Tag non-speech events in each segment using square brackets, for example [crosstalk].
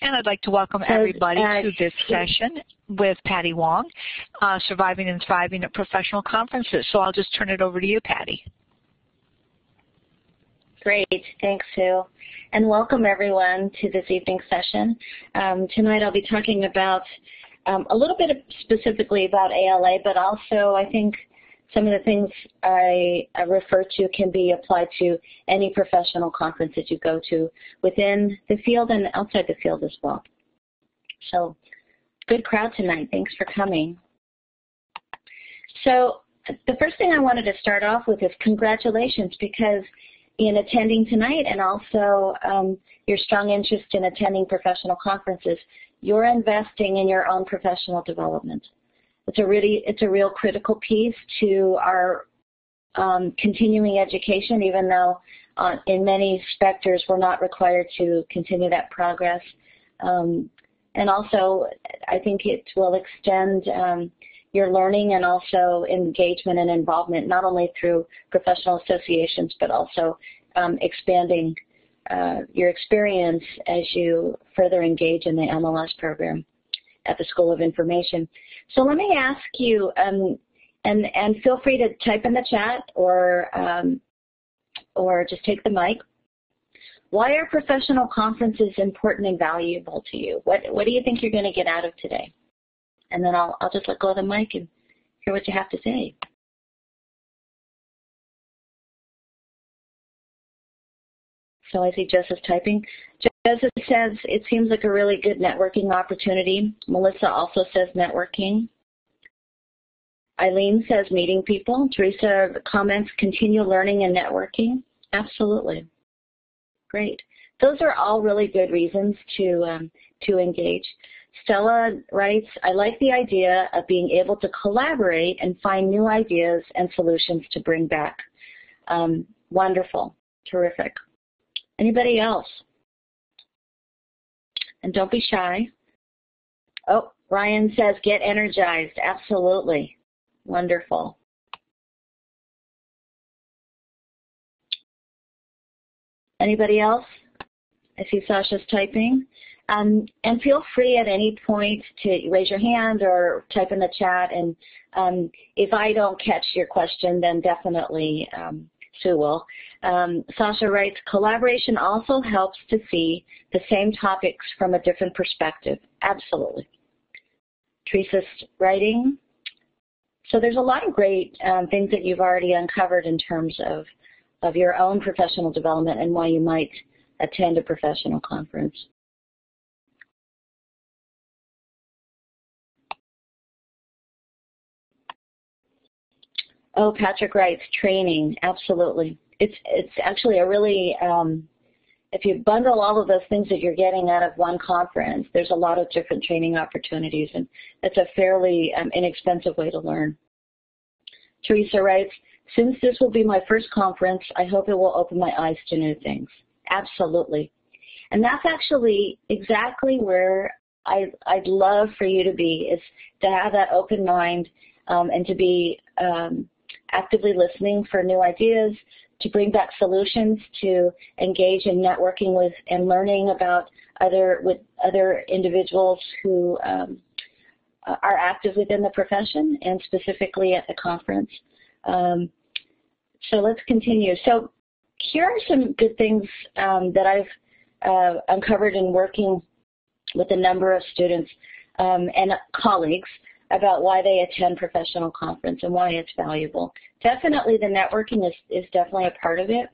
And I'd like to welcome everybody to this session with Patty Wong, uh, Surviving and Thriving at Professional Conferences. So I'll just turn it over to you, Patty. Great. Thanks, Sue. And welcome, everyone, to this evening session. Um, tonight I'll be talking about um, a little bit specifically about ALA, but also I think some of the things I, I, refer to can be applied to any professional conference that you go to within the field and outside the field as well. So good crowd tonight. Thanks for coming. So the first thing I wanted to start off with is congratulations because in attending tonight and also um, your strong interest in attending professional conferences, you're investing in your own professional development. It's a really, it's a real critical piece to our um, continuing education, even though uh, in many sectors we're not required to continue that progress. Um, and also, I think it will extend um, your learning and also engagement and involvement, not only through professional associations, but also um, expanding uh, your experience as you further engage in the MLS program at the School of Information. So let me ask you, um, and, and feel free to type in the chat or, um, or just take the mic. Why are professional conferences important and valuable to you? What, what do you think you're going to get out of today? And then I'll, I'll just let go of the mic and hear what you have to say. So I see Joseph typing. Joseph says it seems like a really good networking opportunity. Melissa also says networking. Eileen says meeting people. Teresa comments continue learning and networking. Absolutely. Great. Those are all really good reasons to, um, to engage. Stella writes, I like the idea of being able to collaborate and find new ideas and solutions to bring back. Um, wonderful. Terrific. Anybody else? And don't be shy. Oh, Ryan says get energized. Absolutely. Wonderful. Anybody else? I see Sasha's typing. Um, and feel free at any point to raise your hand or type in the chat. And um, if I don't catch your question, then definitely um, Sue will. Um, Sasha writes, collaboration also helps to see the same topics from a different perspective. Absolutely. Teresa's writing. So there's a lot of great um, things that you've already uncovered in terms of, of your own professional development and why you might attend a professional conference. Oh, Patrick writes, training, absolutely it's it's actually a really um, if you bundle all of those things that you're getting out of one conference, there's a lot of different training opportunities, and it's a fairly um, inexpensive way to learn. Teresa writes, since this will be my first conference, I hope it will open my eyes to new things. Absolutely. And that's actually exactly where I, would love for you to be, is to have that open mind um, and to be um, actively listening for new ideas, to bring back solutions, to engage in networking with and learning about other with other individuals who um, are active within the profession and specifically at the conference. Um, so let's continue. So here are some good things um, that I've uh, uncovered in working with a number of students um, and colleagues about why they attend professional conference and why it's valuable. Definitely the networking is, is definitely a part of it.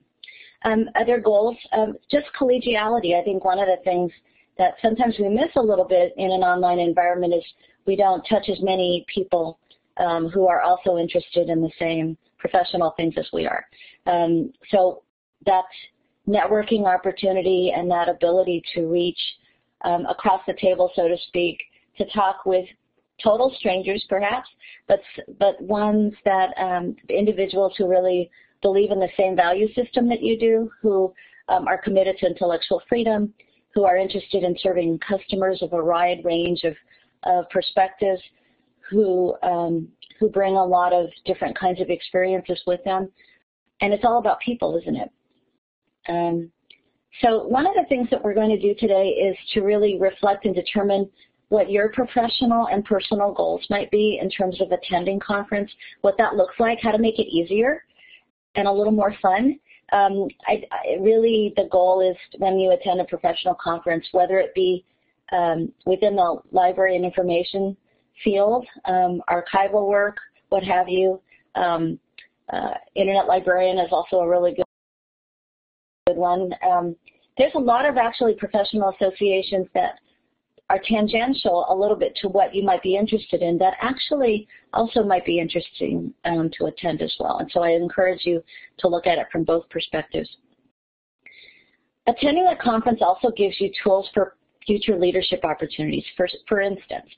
Um, other goals, um, just collegiality. I think one of the things that sometimes we miss a little bit in an online environment is we don't touch as many people um, who are also interested in the same professional things as we are. Um, so that networking opportunity and that ability to reach um, across the table, so to speak, to talk with total strangers perhaps, but but ones that um, individuals who really believe in the same value system that you do, who um, are committed to intellectual freedom, who are interested in serving customers of a wide range of, of perspectives, who um, who bring a lot of different kinds of experiences with them, and it's all about people, isn't it? Um, So one of the things that we're going to do today is to really reflect and determine what your professional and personal goals might be in terms of attending conference, what that looks like, how to make it easier and a little more fun. Um, I, I, really, the goal is when you attend a professional conference, whether it be um, within the library and information field, um, archival work, what have you. Um, uh, Internet librarian is also a really good, good one. Um, there's a lot of actually professional associations that are tangential a little bit to what you might be interested in that actually also might be interesting um, to attend as well. And so I encourage you to look at it from both perspectives. Attending a conference also gives you tools for future leadership opportunities. For, for instance,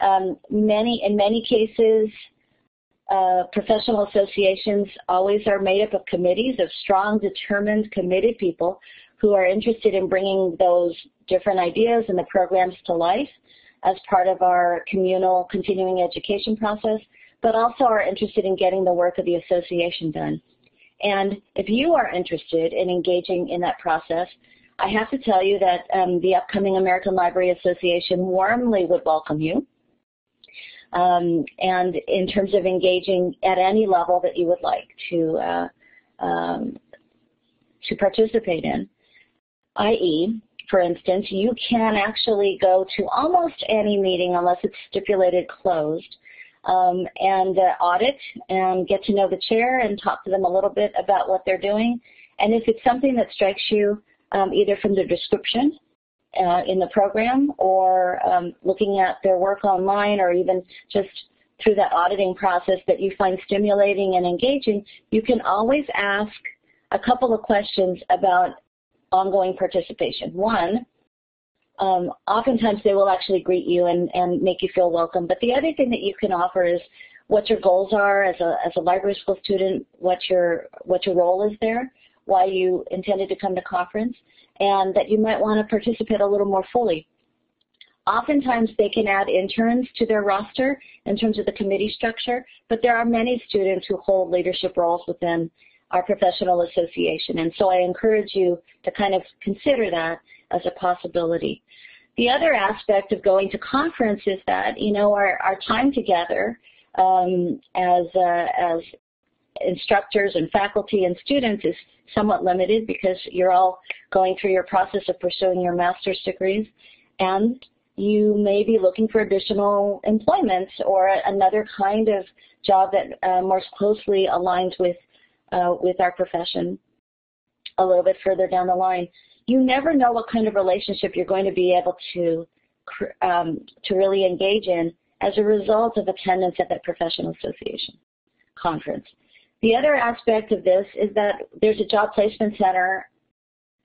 um, many in many cases, uh, professional associations always are made up of committees of strong, determined, committed people who are interested in bringing those different ideas and the programs to life as part of our communal continuing education process, but also are interested in getting the work of the association done. And if you are interested in engaging in that process, I have to tell you that um, the upcoming American Library Association warmly would welcome you. Um, and in terms of engaging at any level that you would like to uh, um, to participate in i.e., for instance, you can actually go to almost any meeting unless it's stipulated closed um, and uh, audit and get to know the chair and talk to them a little bit about what they're doing. And if it's something that strikes you um, either from the description uh, in the program or um, looking at their work online or even just through that auditing process that you find stimulating and engaging, you can always ask a couple of questions about ongoing participation. One, um, oftentimes they will actually greet you and, and make you feel welcome. But the other thing that you can offer is what your goals are as a, as a library school student, what your, what your role is there, why you intended to come to conference, and that you might want to participate a little more fully. Oftentimes they can add interns to their roster in terms of the committee structure, but there are many students who hold leadership roles within our professional association. And so I encourage you to kind of consider that as a possibility. The other aspect of going to conference is that, you know, our, our time together um, as, uh, as instructors and faculty and students is somewhat limited because you're all going through your process of pursuing your master's degrees and you may be looking for additional employment or another kind of job that uh, more closely aligns with uh, with our profession a little bit further down the line. You never know what kind of relationship you're going to be able to um, to really engage in as a result of attendance at that professional association conference. The other aspect of this is that there's a job placement center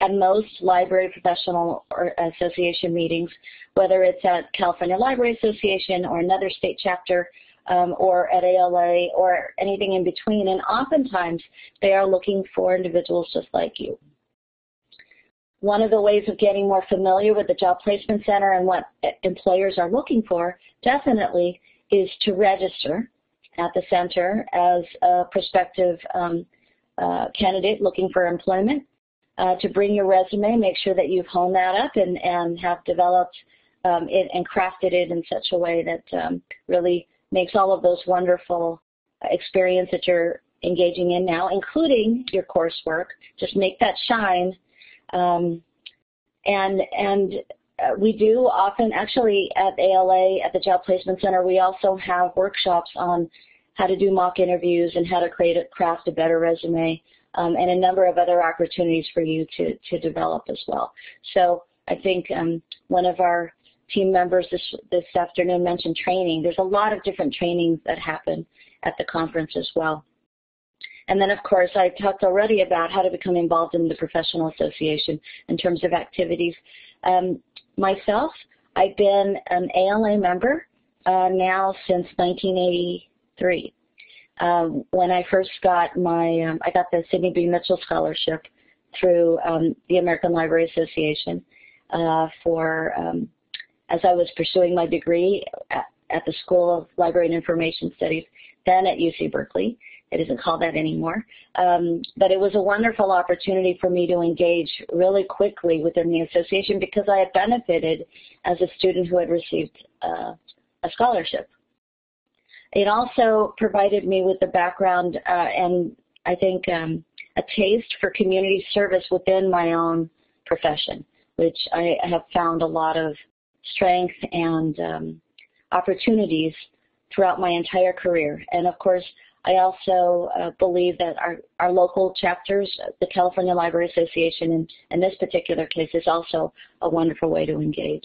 at most library professional or association meetings, whether it's at California Library Association or another state chapter um, or at ALA or anything in between. And oftentimes they are looking for individuals just like you. One of the ways of getting more familiar with the Job Placement Center and what employers are looking for definitely is to register at the center as a prospective um, uh, candidate looking for employment, uh, to bring your resume, make sure that you've honed that up and, and have developed um, it and crafted it in such a way that um, really makes all of those wonderful experience that you're engaging in now, including your coursework. Just make that shine. Um, and and uh, we do often, actually at ALA, at the Job Placement Center, we also have workshops on how to do mock interviews and how to create a, craft a better resume um, and a number of other opportunities for you to, to develop as well. So I think um, one of our team members this, this afternoon mentioned training. There's a lot of different trainings that happen at the conference as well. And then, of course, I talked already about how to become involved in the professional association in terms of activities. Um, myself, I've been an ALA member uh, now since 1983. Um, when I first got my, um, I got the Sydney B. Mitchell Scholarship through um, the American Library Association uh, for um, as I was pursuing my degree at, at the School of Library and Information Studies, then at UC Berkeley. it isn't called that anymore. Um, but it was a wonderful opportunity for me to engage really quickly within the association because I had benefited as a student who had received uh, a scholarship. It also provided me with the background uh, and I think um, a taste for community service within my own profession, which I have found a lot of strength and um, opportunities throughout my entire career. And of course, I also uh, believe that our, our local chapters, the California Library Association in, in this particular case, is also a wonderful way to engage.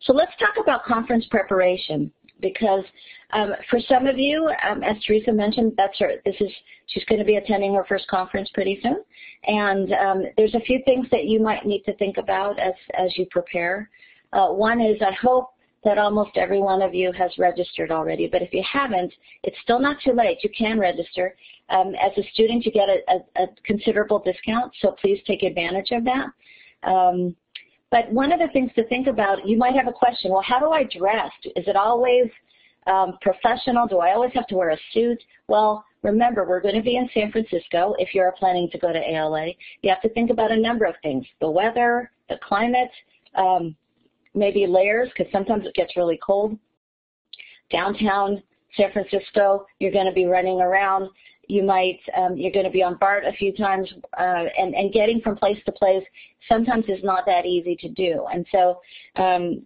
So let's talk about conference preparation because um, for some of you, um, as Teresa mentioned, that's her. This is she's going to be attending her first conference pretty soon, and um, there's a few things that you might need to think about as as you prepare. Uh, one is I hope that almost every one of you has registered already, but if you haven't, it's still not too late. You can register. Um, as a student, you get a, a, a, considerable discount, so please take advantage of that. But one of the things to think about, you might have a question, well, how do I dress? Is it always um, professional? Do I always have to wear a suit? Well, remember, we're going to be in San Francisco if you're planning to go to ALA. You have to think about a number of things, the weather, the climate, um, maybe layers, because sometimes it gets really cold. Downtown San Francisco, you're going to be running around you might um, you're going to be on BART a few times, uh, and and getting from place to place sometimes is not that easy to do. And so, um,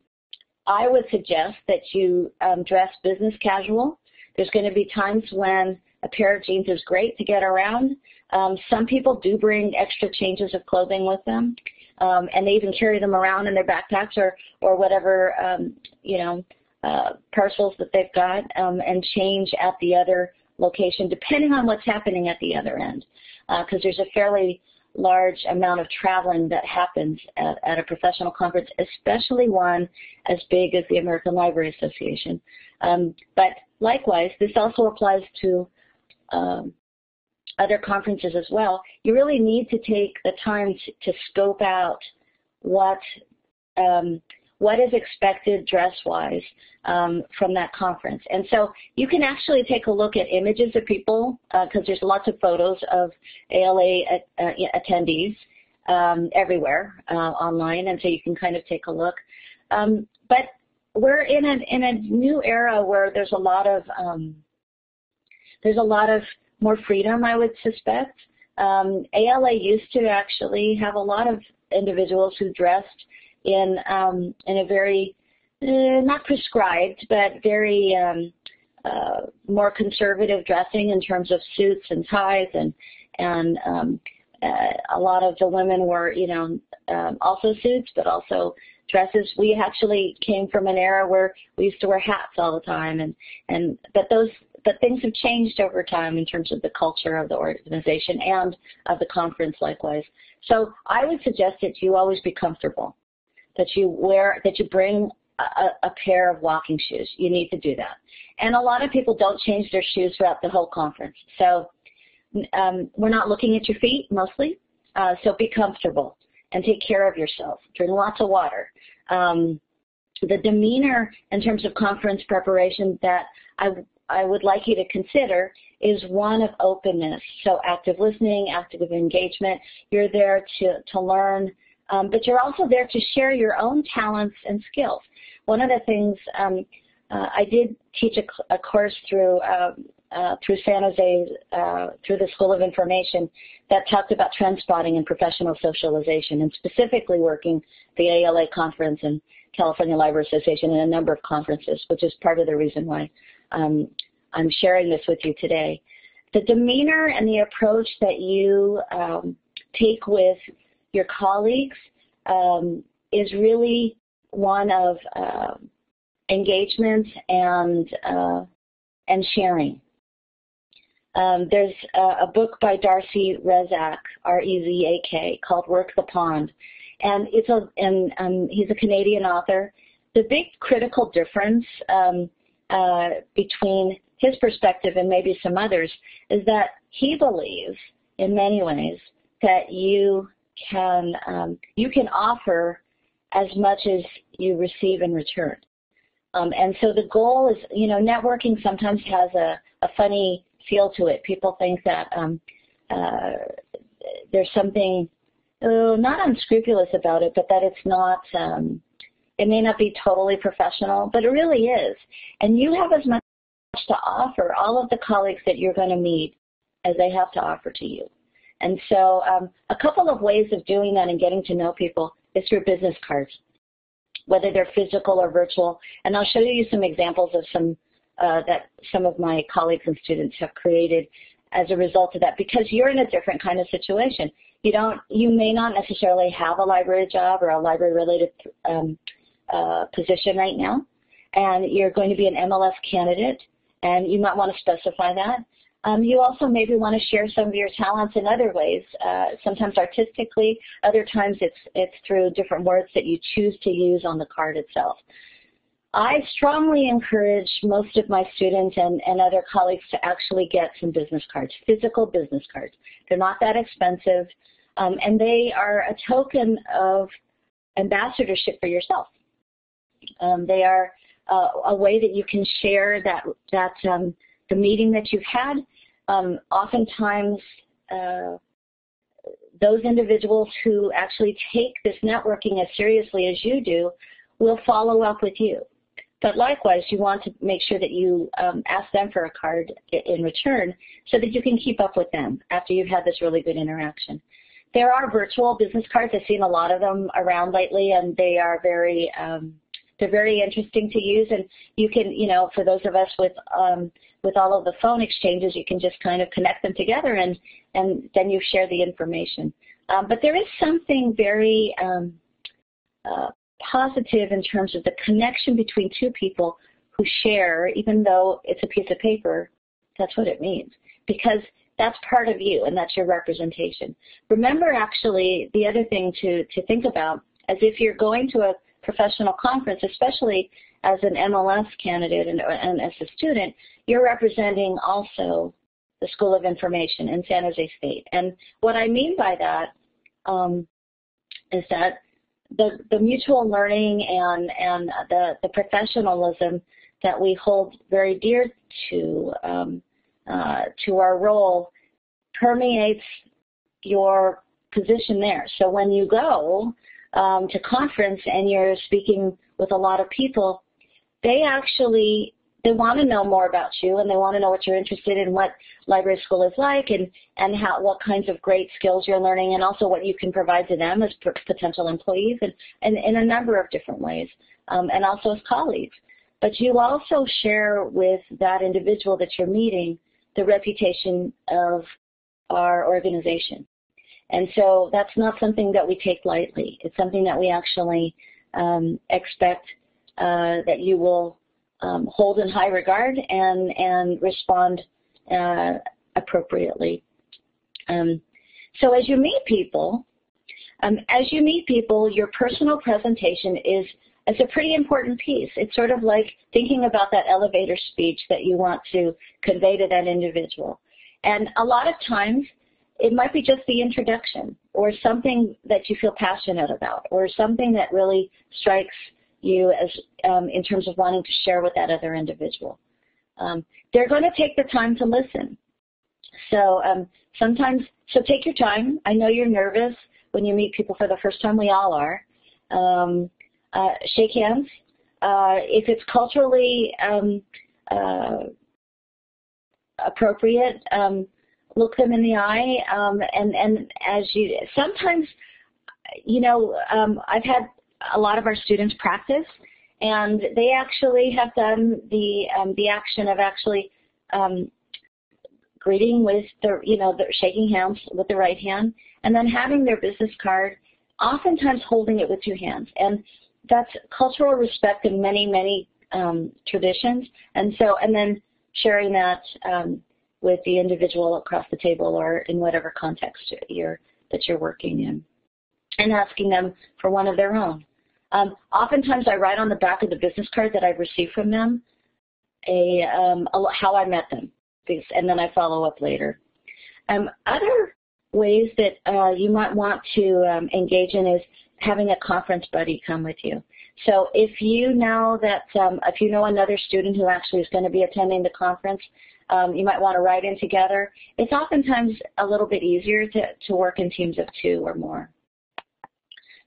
I would suggest that you um, dress business casual. There's going to be times when a pair of jeans is great to get around. Um, some people do bring extra changes of clothing with them, um, and they even carry them around in their backpacks or or whatever um, you know uh, parcels that they've got, um, and change at the other location, depending on what's happening at the other end, because uh, there's a fairly large amount of traveling that happens at, at, a professional conference, especially one as big as the American Library Association. Um, but likewise, this also applies to um, other conferences as well. You really need to take the time to, to scope out what um, what is expected dress-wise um, from that conference. And so you can actually take a look at images of people because uh, there's lots of photos of ALA at, uh, attendees um, everywhere uh, online, and so you can kind of take a look. Um, but we're in a in a new era where there's a lot of um, there's a lot of more freedom, I would suspect. Um, ALA used to actually have a lot of individuals who dressed in um, in a very uh, not prescribed, but very um, uh, more conservative dressing in terms of suits and ties, and and um, uh, a lot of the women were, you know, um, also suits, but also dresses. We actually came from an era where we used to wear hats all the time, and and but those but things have changed over time in terms of the culture of the organization and of the conference likewise. So I would suggest that you always be comfortable that you wear, that you bring a, a, pair of walking shoes. You need to do that. And a lot of people don't change their shoes throughout the whole conference. So um, we're not looking at your feet mostly. Uh, so be comfortable and take care of yourself. Drink lots of water. Um, the demeanor in terms of conference preparation that I, I would like you to consider is one of openness. So active listening, active engagement. You're there to, to learn um, but you're also there to share your own talents and skills. One of the things um, uh, I did teach a, a course through uh, uh, through San Jose, uh, through the School of Information, that talked about trend spotting and professional socialization, and specifically working the ALA conference and California Library Association and a number of conferences, which is part of the reason why um, I'm sharing this with you today. The demeanor and the approach that you um, take with your colleagues um, is really one of uh, engagement and uh, and sharing. Um, there's a, a, book by Darcy Rezac, R-E-Z-A-K, called Work the Pond, and it's a and um, he's a Canadian author. The big critical difference um, uh, between his perspective and maybe some others is that he believes, in many ways, that you can um, you can offer as much as you receive in return. Um, and so the goal is, you know, networking sometimes has a, a funny feel to it. People think that um, uh, there's something uh, not unscrupulous about it, but that it's not, um, it may not be totally professional, but it really is. And you have as much to offer all of the colleagues that you're going to meet as they have to offer to you. And so um, a couple of ways of doing that and getting to know people is through business cards, whether they're physical or virtual. And I'll show you some examples of some uh, that some of my colleagues and students have created as a result of that because you're in a different kind of situation. You don't, you may not necessarily have a library job or a library related um, uh, position right now, and you're going to be an MLS candidate, and you might want to specify that. Um, you also maybe want to share some of your talents in other ways, uh, sometimes artistically, other times it's, it's through different words that you choose to use on the card itself. I strongly encourage most of my students and, and other colleagues to actually get some business cards, physical business cards. They're not that expensive, um, and they are a token of ambassadorship for yourself. Um, they are uh, a way that you can share that, that um, the meeting that you've had. Um, oftentimes, uh, those individuals who actually take this networking as seriously as you do will follow up with you. But likewise, you want to make sure that you um, ask them for a card in return so that you can keep up with them after you've had this really good interaction. There are virtual business cards. I've seen a lot of them around lately, and they are very um, they're very interesting to use. And you can, you know, for those of us with um, with all of the phone exchanges, you can just kind of connect them together, and and then you share the information. Um, but there is something very um, uh, positive in terms of the connection between two people who share, even though it's a piece of paper, that's what it means. Because that's part of you and that's your representation. Remember actually the other thing to, to think about as if you're going to a professional conference, especially as an MLS candidate and, and as a student, you're representing also the School of Information in San Jose State. And what I mean by that um, is that the, the mutual learning and, and the, the professionalism that we hold very dear to, um, uh, to our role permeates your position there. So when you go um, to conference and you're speaking with a lot of people, they actually they want to know more about you and they want to know what you're interested in, what library school is like, and and how what kinds of great skills you're learning, and also what you can provide to them as potential employees, and, and in a number of different ways, um, and also as colleagues. But you also share with that individual that you're meeting the reputation of our organization. And so that's not something that we take lightly. It's something that we actually um, expect uh, that you will um, hold in high regard and, and respond uh, appropriately. Um, so as you meet people, um, as you meet people, your personal presentation is, is a pretty important piece. It's sort of like thinking about that elevator speech that you want to convey to that individual. And a lot of times, it might be just the introduction or something that you feel passionate about or something that really strikes you as um, in terms of wanting to share with that other individual. Um, they're going to take the time to listen. So um, sometimes, so take your time. I know you're nervous when you meet people for the first time. We all are. Um, uh, shake hands. Uh, if it's culturally um, uh, appropriate, um, look them in the eye. and and as you sometimes, you know, I've had a lot of our students practice, and they actually have done the um, the action of actually um, greeting with the you know the shaking hands with the right hand, and then having their business card, oftentimes holding it with two hands, and that's cultural respect in many many um, traditions, and so and then sharing that um, with the individual across the table or in whatever context you're that you're working in, and asking them for one of their own. Um, oftentimes I write on the back of the business card that I've received from them a, um, a how I met them, and then I follow up later. Um, other ways that uh, you might want to um, engage in is having a conference buddy come with you. So if you know that, um, if you know another student who actually is going to be attending the conference, um, you might want to write in together. It's oftentimes a little bit easier to, to work in teams of two or more.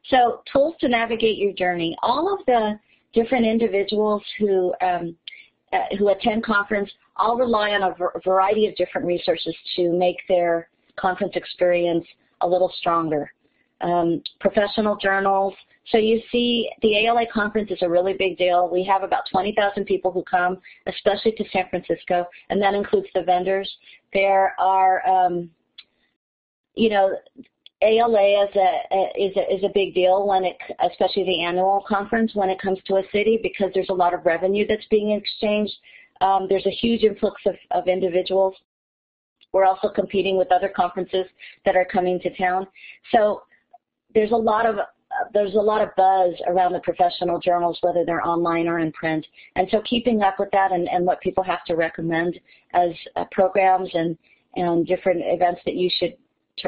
So tools to navigate your journey. All of the different individuals who, um, uh, who attend conference all rely on a variety of different resources to make their conference experience a little stronger. Um, professional journals. So you see the ALA conference is a really big deal. We have about 20,000 people who come, especially to San Francisco, and that includes the vendors. There are, um, you know, ALA is a, is a, is a big deal when it, especially the annual conference when it comes to a city because there's a lot of revenue that's being exchanged. Um, there's a huge influx of, of individuals. We're also competing with other conferences that are coming to town. So there's a lot of there's a lot of buzz around the professional journals, whether they're online or in print. And so keeping up with that and, and what people have to recommend as uh, programs and, and different events that you should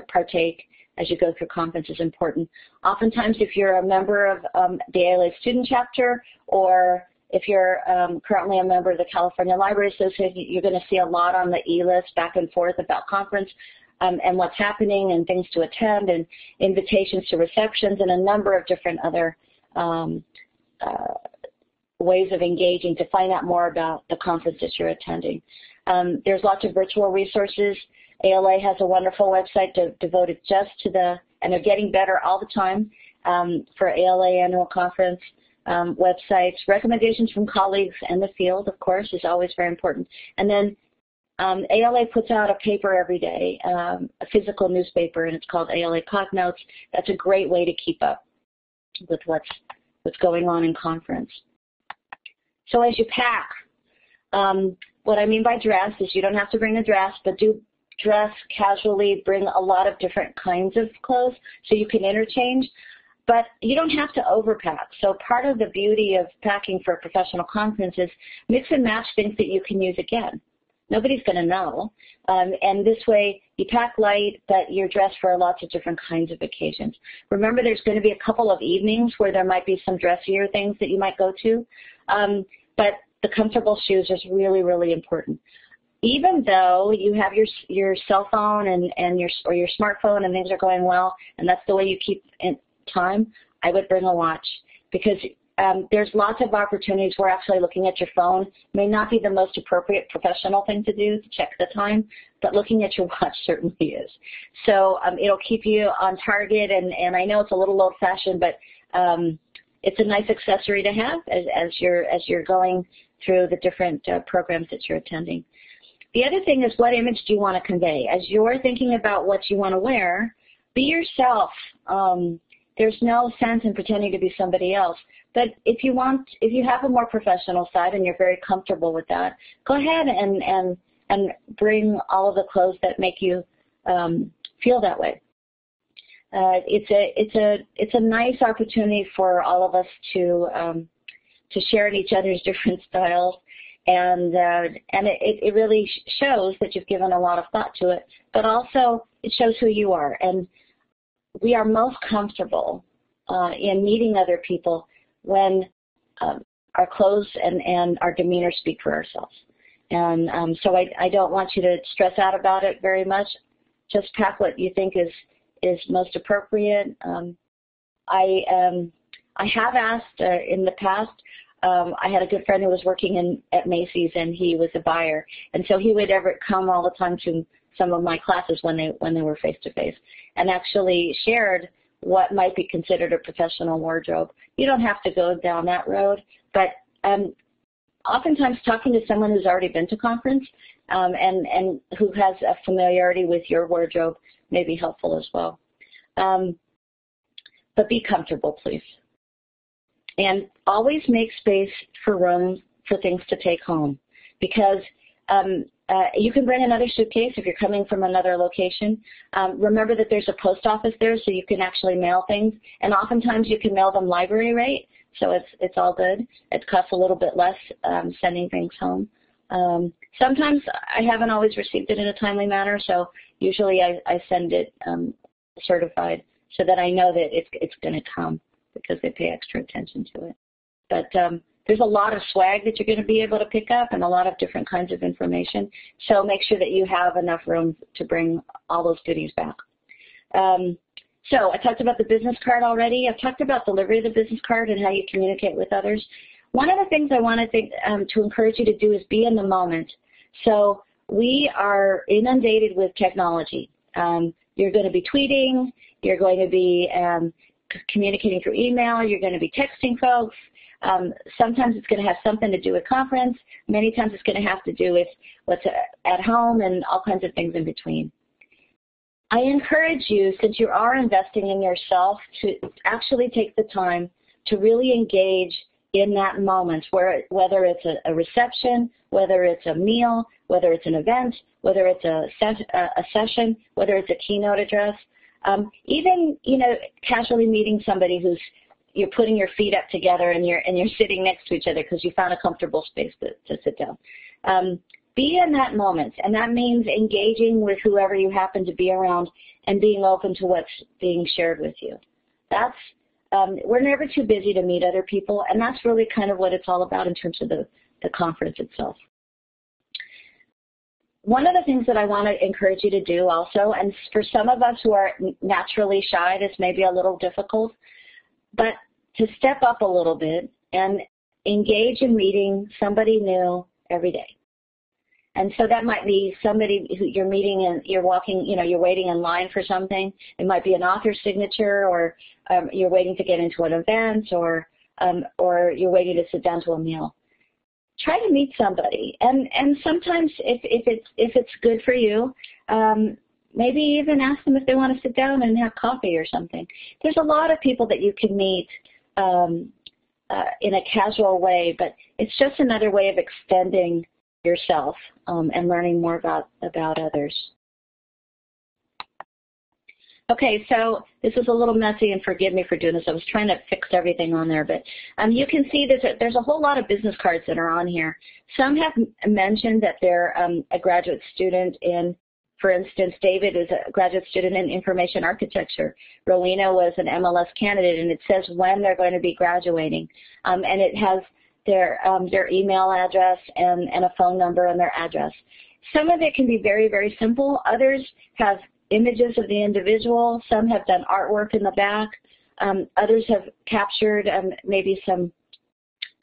partake as you go through conference is important. Oftentimes, if you're a member of um, the ALA student chapter or if you're um, currently a member of the California Library Association, you're going to see a lot on the e-list back and forth about conference um, and what's happening and things to attend and invitations to receptions and a number of different other um, uh, ways of engaging to find out more about the conference that you're attending. Um, there's lots of virtual resources. ALA has a wonderful website to, devoted just to the, and they're getting better all the time um, for ALA annual conference um, websites. Recommendations from colleagues and the field, of course, is always very important. And then um, ALA puts out a paper every day, um, a physical newspaper, and it's called ALA Cognotes. That's a great way to keep up with what's what's going on in conference. So as you pack, um, what I mean by dress is you don't have to bring a dress, but do dress casually, bring a lot of different kinds of clothes so you can interchange. But you don't have to overpack. So part of the beauty of packing for a professional conference is mix and match things that you can use again. Nobody's going to know. Um, and this way, you pack light, but you're dressed for lots of different kinds of occasions. Remember, there's going to be a couple of evenings where there might be some dressier things that you might go to. Um, but the comfortable shoes is really, really important. Even though you have your your cell phone and, and your or your smartphone and things are going well, and that's the way you keep in time, I would bring a watch because um, there's lots of opportunities where actually looking at your phone may not be the most appropriate professional thing to do to check the time, but looking at your [laughs] watch certainly is. So um, it'll keep you on target, and, and I know it's a little old-fashioned, but um, it's a nice accessory to have as, as, you're, as you're going through the different uh, programs that you're attending. The other thing is what image do you want to convey? As you're thinking about what you want to wear, be yourself. Um, there's no sense in pretending to be somebody else. But if you want, if you have a more professional side and you're very comfortable with that, go ahead and and and bring all of the clothes that make you um, feel that way. Uh, it's a it's a it's a nice opportunity for all of us to um, to share in each other's [laughs] different styles, and uh, and it, it really shows that you've given a lot of thought to it. But also it shows who you are and we are most comfortable uh, in meeting other people when um, our clothes and, and our demeanor speak for ourselves. And um, so I, I don't want you to stress out about it very much. Just pack what you think is is most appropriate. Um, I um, I have asked uh, in the past. Um, I had a good friend who was working in at Macy's, and he was a buyer, and so he would ever come all the time to some of my classes when they when they were face to face, and actually shared what might be considered a professional wardrobe. You don't have to go down that road, but um, oftentimes talking to someone who's already been to conference um, and and who has a familiarity with your wardrobe may be helpful as well. Um, but be comfortable, please. And always make space for room for things to take home because um, uh, you can bring another suitcase if you're coming from another location. Um, remember that there's a post office there so you can actually mail things. And oftentimes you can mail them library rate, so it's, it's all good. It costs a little bit less um, sending things home. Um, sometimes I haven't always received it in a timely manner, so usually I, I send it um, certified so that I know that it's, it's going to come because they pay extra attention to it. but um, there's a lot of swag that you're going to be able to pick up and a lot of different kinds of information. So make sure that you have enough room to bring all those goodies back. Um, so I talked about the business card already. I've talked about delivery of the business card and how you communicate with others. One of the things I want to, um, to encourage you to do is be in the moment. So we are inundated with technology. Um, you're going to be tweeting, you're going to be um, communicating through email, you're going to be texting folks. Um, sometimes it's going to have something to do with conference. Many times it's going to have to do with what's at home and all kinds of things in between. I encourage you, since you are investing in yourself, to actually take the time to really engage in that moment, where whether it's a, a reception, whether it's a meal, whether it's an event, whether it's a, a session, whether it's a keynote address, um, even you know casually meeting somebody who's you're putting your feet up together and you're and you're sitting next to each other because you found a comfortable space to, to sit down. Um, be in that moment, and that means engaging with whoever you happen to be around and being open to what's being shared with you. That's um, we're never too busy to meet other people, and that's really kind of what it's all about in terms of the, the conference itself. One of the things that I want to encourage you to do also, and for some of us who are naturally shy, this may be a little difficult, but to step up a little bit and engage in meeting somebody new every day. And so that might be somebody who you're meeting and you're walking, you know, you're waiting in line for something. It might be an author's signature or um, you're waiting to get into an event or um, or you're waiting to sit down to a meal. Try to meet somebody, and and sometimes if if it's if it's good for you, um, maybe even ask them if they want to sit down and have coffee or something. There's a lot of people that you can meet um, uh, in a casual way, but it's just another way of extending yourself um, and learning more about, about others. Okay, so this is a little messy, and forgive me for doing this. I was trying to fix everything on there, but um, you can see there's a, there's a whole lot of business cards that are on here. Some have mentioned that they're um, a graduate student in, for instance, David is a graduate student in information architecture. Rowena was an MLS candidate, and it says when they're going to be graduating, um, and it has their um, their email address and, and a phone number and their address. Some of it can be very, very simple. Others have images of the individual. Some have done artwork in the back. Um, others have captured um, maybe some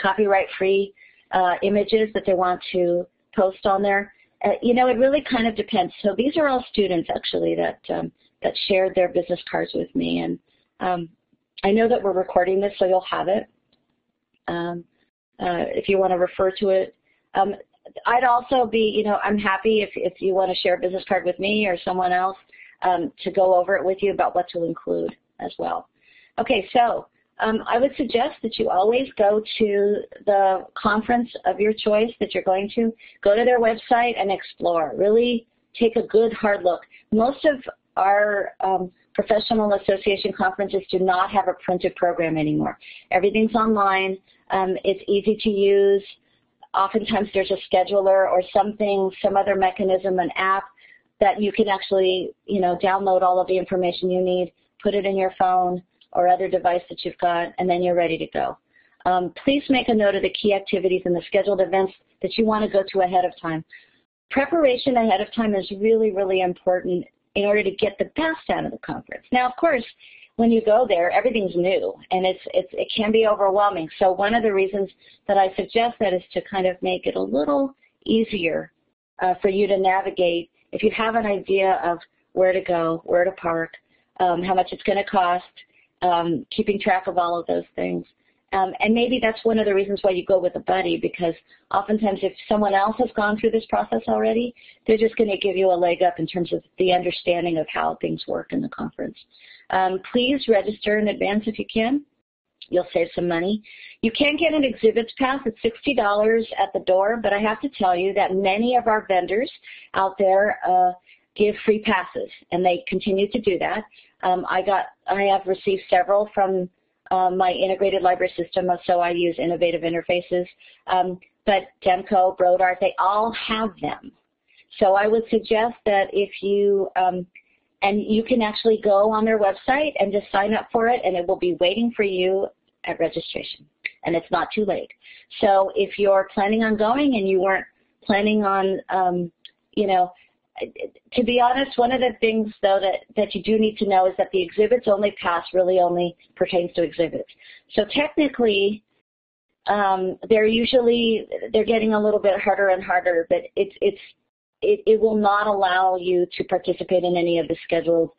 copyright-free uh, images that they want to post on there. Uh, you know, it really kind of depends. So these are all students actually that um, that shared their business cards with me, and um, I know that we're recording this, so you'll have it. Um, uh, if you want to refer to it. Um, I'd also be, you know, I'm happy if, if you want to share a business card with me or someone else um, to go over it with you about what to include as well. Okay, so um, I would suggest that you always go to the conference of your choice that you're going to. Go to their website and explore. Really take a good hard look. Most of our um, professional association conferences do not have a printed program anymore. Everything's online. Um, it's easy to use. Oftentimes there's a scheduler or something, some other mechanism, an app that you can actually, you know, download all of the information you need, put it in your phone or other device that you've got, and then you're ready to go. Um, please make a note of the key activities and the scheduled events that you want to go to ahead of time. Preparation ahead of time is really, really important in order to get the best out of the conference. Now, of course, when you go there, everything's new, and it's, it's it can be overwhelming. So one of the reasons that I suggest that is to kind of make it a little easier uh, for you to navigate. If you have an idea of where to go, where to park, um, how much it's going to cost, um, keeping track of all of those things. Um, and maybe that's one of the reasons why you go with a buddy because oftentimes if someone else has gone through this process already, they're just going to give you a leg up in terms of the understanding of how things work in the conference. Um, please register in advance if you can. You'll save some money. You can get an exhibits pass at $60 at the door, but I have to tell you that many of our vendors out there uh, give free passes, and they continue to do that. Um, I got, I have received several from um, my integrated library system, so I use innovative interfaces. Um, but Demco, Brodart, they all have them. So I would suggest that if you, um, and you can actually go on their website and just sign up for it, and it will be waiting for you at registration. and it's not too late. So if you're planning on going and you weren't planning on, um, you know, to be honest, one of the things though that, that you do need to know is that the exhibits only pass really only pertains to exhibits. So technically, um, they're usually they're getting a little bit harder and harder, but it's it's it, it will not allow you to participate in any of the scheduled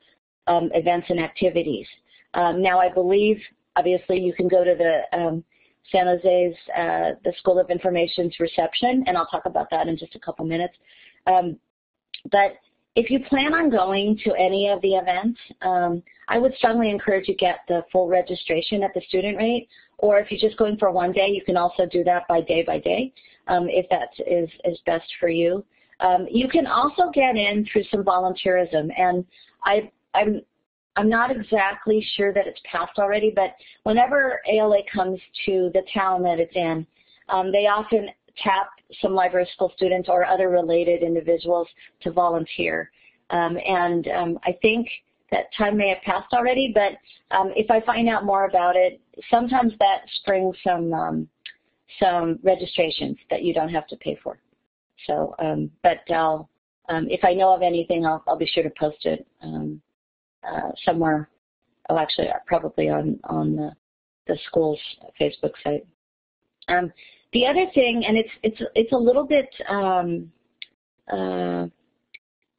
um, events and activities. Um, now, I believe obviously you can go to the um, San Jose's uh, the School of Information's reception, and I'll talk about that in just a couple minutes. Um, but if you plan on going to any of the events, um, I would strongly encourage you get the full registration at the student rate, or if you're just going for one day, you can also do that by day by day, um, if that is, is best for you. Um, you can also get in through some volunteerism, and I, I'm I'm not exactly sure that it's passed already, but whenever ALA comes to the town that it's in, um, they often tap some library school students or other related individuals to volunteer. Um, and um, I think that time may have passed already, but um, if I find out more about it, sometimes that springs some um, some registrations that you don't have to pay for. So, um, but I'll, if I know of anything, I'll, I'll be sure to post it uh, somewhere. Oh, actually, probably on on the, the school's Facebook site. Um, the other thing, and it's it's it's a little bit um, uh,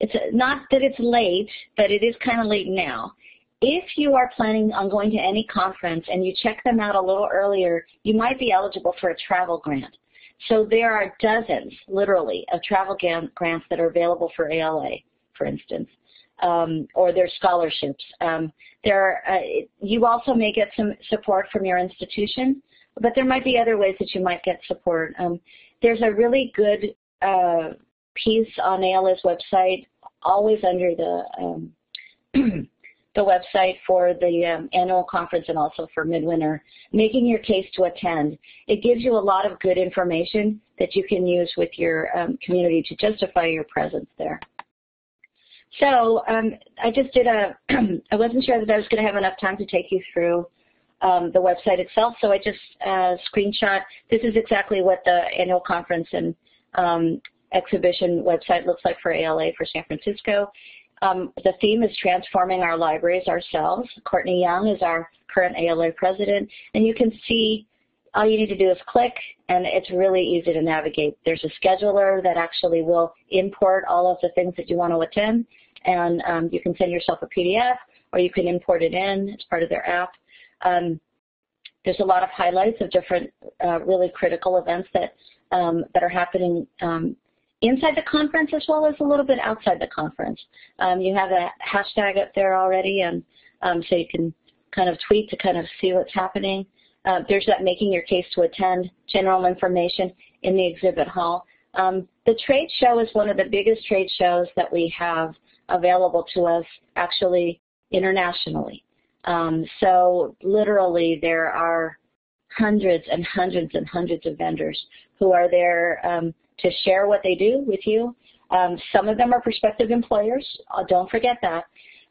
it's not that it's late, but it is kind of late now. If you are planning on going to any conference and you check them out a little earlier, you might be eligible for a travel grant. So there are dozens, literally, of travel grants that are available for ALA, for instance, um, or their scholarships. Um, there, uh, you also may get some support from your institution but there might be other ways that you might get support. Um, there's a really good uh, piece on ALA's website, always under the um, [clears throat] the website for the um, annual conference and also for midwinter, making your case to attend. It gives you a lot of good information that you can use with your um, community to justify your presence there. So um, I just did a, [clears throat] I wasn't sure that I was going to have enough time to take you through um, the website itself. So I just uh, screenshot. This is exactly what the annual conference and um, exhibition website looks like for ALA for San Francisco. Um, the theme is transforming our libraries ourselves. Courtney Young is our current ALA president, and you can see all you need to do is click, and it's really easy to navigate. There's a scheduler that actually will import all of the things that you want to attend, and um, you can send yourself a PDF, or you can import it in as part of their app. Um, there's a lot of highlights of different uh, really critical events that um, that are happening um, inside the conference as well as a little bit outside the conference. Um, you have a hashtag up there already, and um, so you can kind of tweet to kind of see what's happening. Uh, there's that making your case to attend, general information in the exhibit hall. Um, the trade show is one of the biggest trade shows that we have available to us actually internationally. Um, so literally there are hundreds and hundreds and hundreds of vendors who are there um, to share what they do with you. Um, some of them are prospective employers. Uh, don't forget that.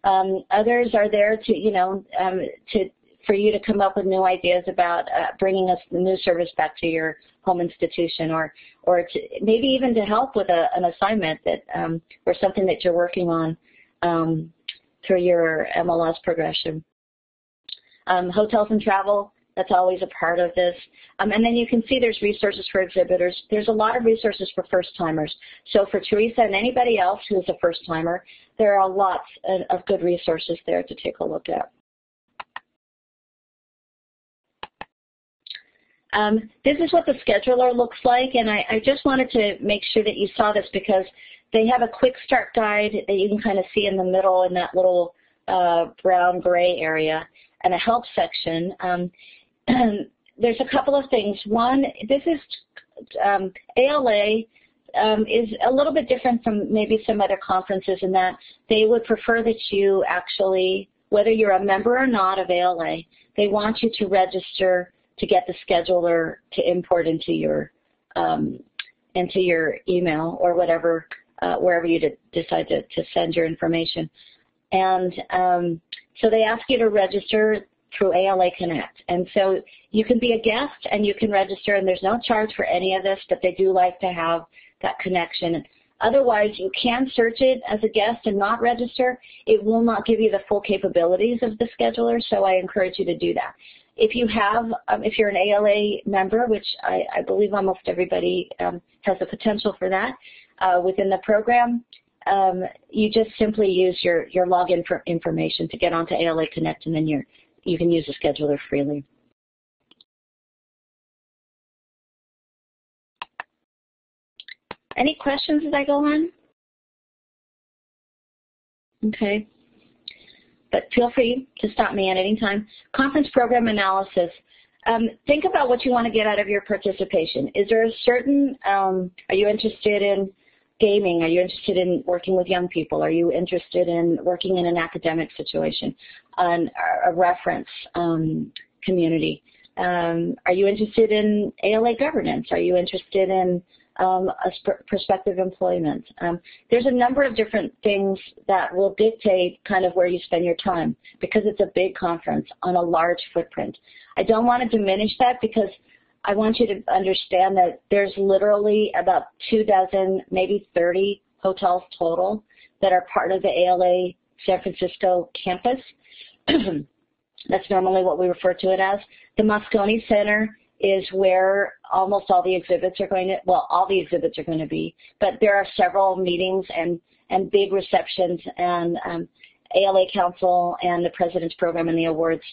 Um, others are there to, you know, um, to for you to come up with new ideas about uh, bringing us the new service back to your home institution, or or to, maybe even to help with a, an assignment that um, or something that you're working on through your MLS progression. Um, hotels and travel, that's always a part of this. Um, and then you can see there's resources for exhibitors. There's a lot of resources for first-timers. So for Teresa and anybody else who's a first-timer, there are lots of good resources there to take a look at. Um, this is what the scheduler looks like, and I, I, just wanted to make sure that you saw this because they have a quick start guide that you can kind of see in the middle in that little uh, brown gray area and a help section. Um, [clears throat] there's a couple of things. One, this is um, ALA um, is a little bit different from maybe some other conferences in that they would prefer that you actually, whether you're a member or not of ALA, they want you to register to get the scheduler to import into your um, into your email or whatever, uh, wherever you decide to, to, send your information. And um, so they ask you to register through ALA Connect. And so you can be a guest and you can register and there's no charge for any of this, but they do like to have that connection. Otherwise, you can search it as a guest and not register. It will not give you the full capabilities of the scheduler, so I encourage you to do that. If you have, um, if you're an ALA member, which I, I believe almost everybody um, has the potential for that uh, within the program, um, you just simply use your, your login for information to get onto ALA Connect and then you're, you can use the scheduler freely. Any questions as I go on? Okay. But feel free to stop me at any time. Conference program analysis. Um, think about what you want to get out of your participation. Is there a certain, um, are you interested in gaming? Are you interested in working with young people? Are you interested in working in an academic situation, an, a reference um, community? Um, are you interested in ALA governance? Are you interested in um, prospective employment? Um, there's a number of different things that will dictate kind of where you spend your time because it's a big conference on a large footprint. I don't want to diminish that because I want you to understand that there's literally about two dozen, maybe 30 hotels total that are part of the ALA San Francisco campus. [clears throat] That's normally what we refer to it as. The Moscone Center is where almost all the exhibits are going to, well, all the exhibits are going to be, but there are several meetings and, and big receptions and um, ALA Council and the President's Program and the awards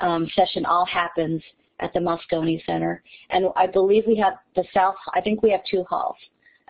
um, session all happens at the Moscone Center. And I believe we have the South, I think we have two halls.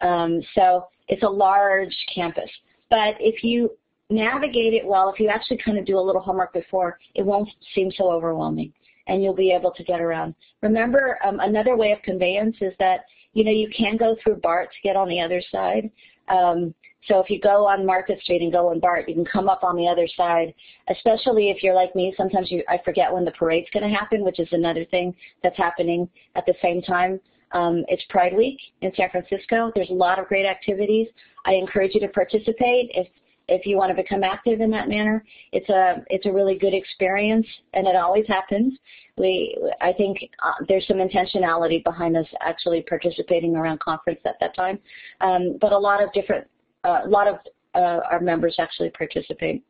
Um, so it's a large campus. But if you navigate it well, if you actually kind of do a little homework before, it won't seem so overwhelming and you'll be able to get around. Remember, um, another way of conveyance is that, you know, you can go through BART to get on the other side. Um, so if you go on Market Street and go on BART, you can come up on the other side, especially if you're like me. Sometimes you, I forget when the parade's going to happen, which is another thing that's happening at the same time. Um, it's Pride Week in San Francisco. There's a lot of great activities. I encourage you to participate if if you want to become active in that manner. It's a it's a really good experience, and it always happens. We I think uh, there's some intentionality behind us actually participating around conference at that time, um, but a lot of different a lot of uh, our members actually participate.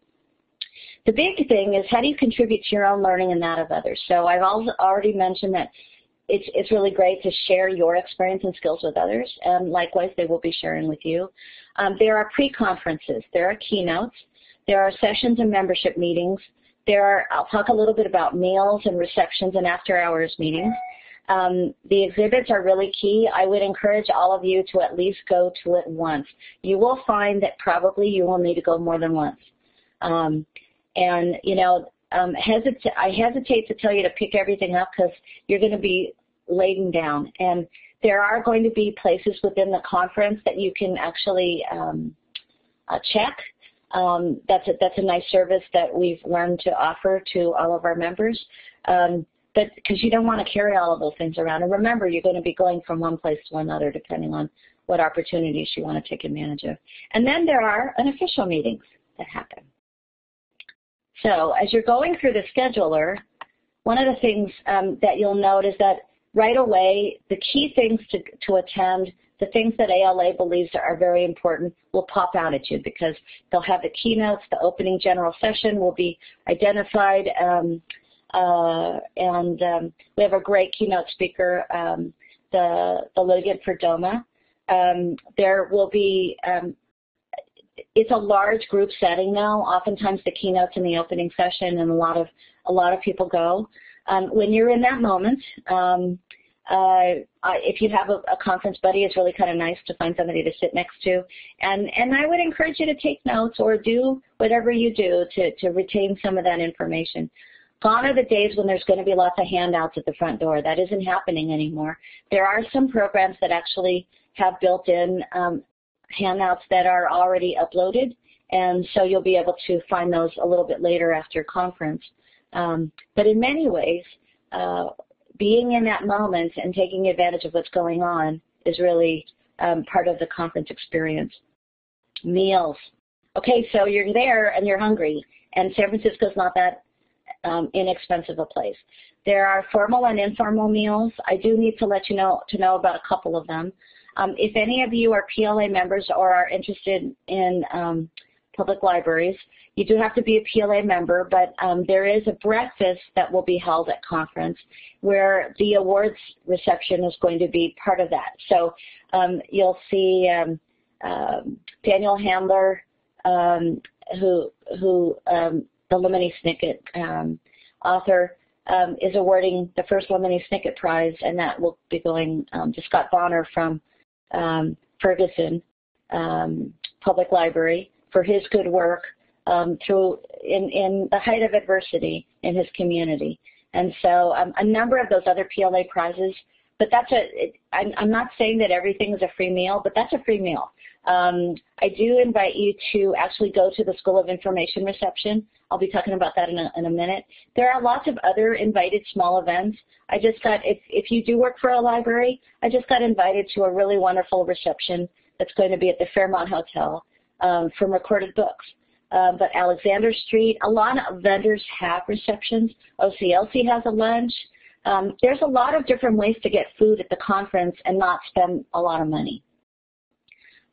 The big thing is how do you contribute to your own learning and that of others? So I've already mentioned that it's, it's really great to share your experience and skills with others, and likewise they will be sharing with you. Um, there are pre-conferences, there are keynotes, there are sessions and membership meetings, there are, I'll talk a little bit about meals and receptions and after hours meetings. Um, the exhibits are really key. I would encourage all of you to at least go to it once. You will find that probably you will need to go more than once. Um, and, you know, um, hesitate, I hesitate to tell you to pick everything up because you're going to be laden down. And there are going to be places within the conference that you can actually um, uh, check. Um, that's, a, that's a nice service that we've learned to offer to all of our members. Um, but because you don't want to carry all of those things around. And remember, you're going to be going from one place to another depending on what opportunities you want to take advantage of. And then there are unofficial meetings that happen. So as you're going through the scheduler, one of the things um, that you'll note is that right away, the key things to, to attend, the things that ALA believes are very important will pop out at you because they'll have the keynotes, the opening general session will be identified, um, and um, we have a great keynote speaker, um, the, the litigant for DOMA. Um, there will be, um, it's a large group setting now. Oftentimes the keynotes in the opening session and a lot of, a lot of people go. Um, when you're in that moment, uh, if you have a, a, conference buddy, it's really kind of nice to find somebody to sit next to. And, and I would encourage you to take notes or do whatever you do to, to retain some of that information. Gone are the days when there's going to be lots of handouts at the front door. That isn't happening anymore. There are some programs that actually have built-in um, handouts that are already uploaded, and so you'll be able to find those a little bit later after conference. Um, but in many ways, uh, being in that moment and taking advantage of what's going on is really um, part of the conference experience. Meals. Okay, so you're there and you're hungry, and San Francisco's not that um, inexpensive a place. There are formal and informal meals. I do need to let you know to know about a couple of them. Um, if any of you are PLA members or are interested in um, public libraries, you do have to be a PLA member, but um, there is a breakfast that will be held at conference where the awards reception is going to be part of that. So um, you'll see um, Daniel Handler, who, who the Lemony Snicket um, author, um, is awarding the first Lemony Snicket Prize, and that will be going um, to Scott Bonner from Ferguson Public Library for his good work um, through in, in the height of adversity in his community. And so um, a number of those other PLA prizes, but that's a, I'm not saying that everything is a free meal, but that's a free meal. Um, I do invite you to actually go to the School of Information reception. I'll be talking about that in a, in a minute. There are lots of other invited small events. I just got, if, if you do work for a library, I just got invited to a really wonderful reception that's going to be at the Fairmont Hotel um, from Recorded Books. Uh, but Alexander Street, a lot of vendors have receptions. OCLC has a lunch. Um, there's a lot of different ways to get food at the conference and not spend a lot of money.